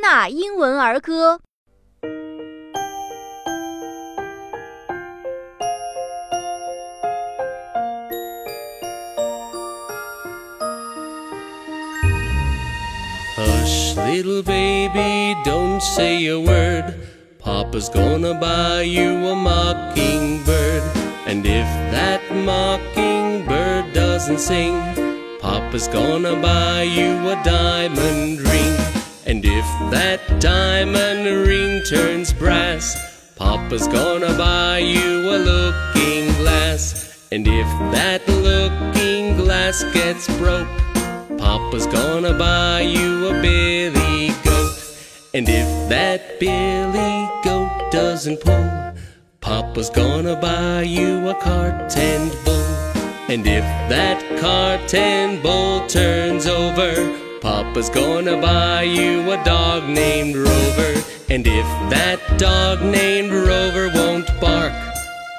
纳英文儿歌》。Hush, little baby, don't say a word. Papa's gonna buy you a mockingbird. And if that mockingbird doesn't sing, Papa's gonna buy you a diamond ring. That diamond ring turns brass, Papa's gonna buy you a looking glass. And if that looking glass gets broke, Papa's gonna buy you a billy goat. And if that billy goat doesn't pull, Papa's gonna buy you a cart and bull. And if that cart and bull turns over, Papa's gonna buy you a dog named Rover. And if that dog named Rover won't bark,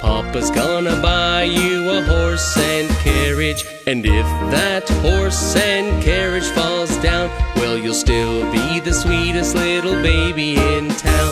Papa's gonna buy you a horse and carriage. And if that horse and carriage falls down, well, you'll still be the sweetest little baby in town.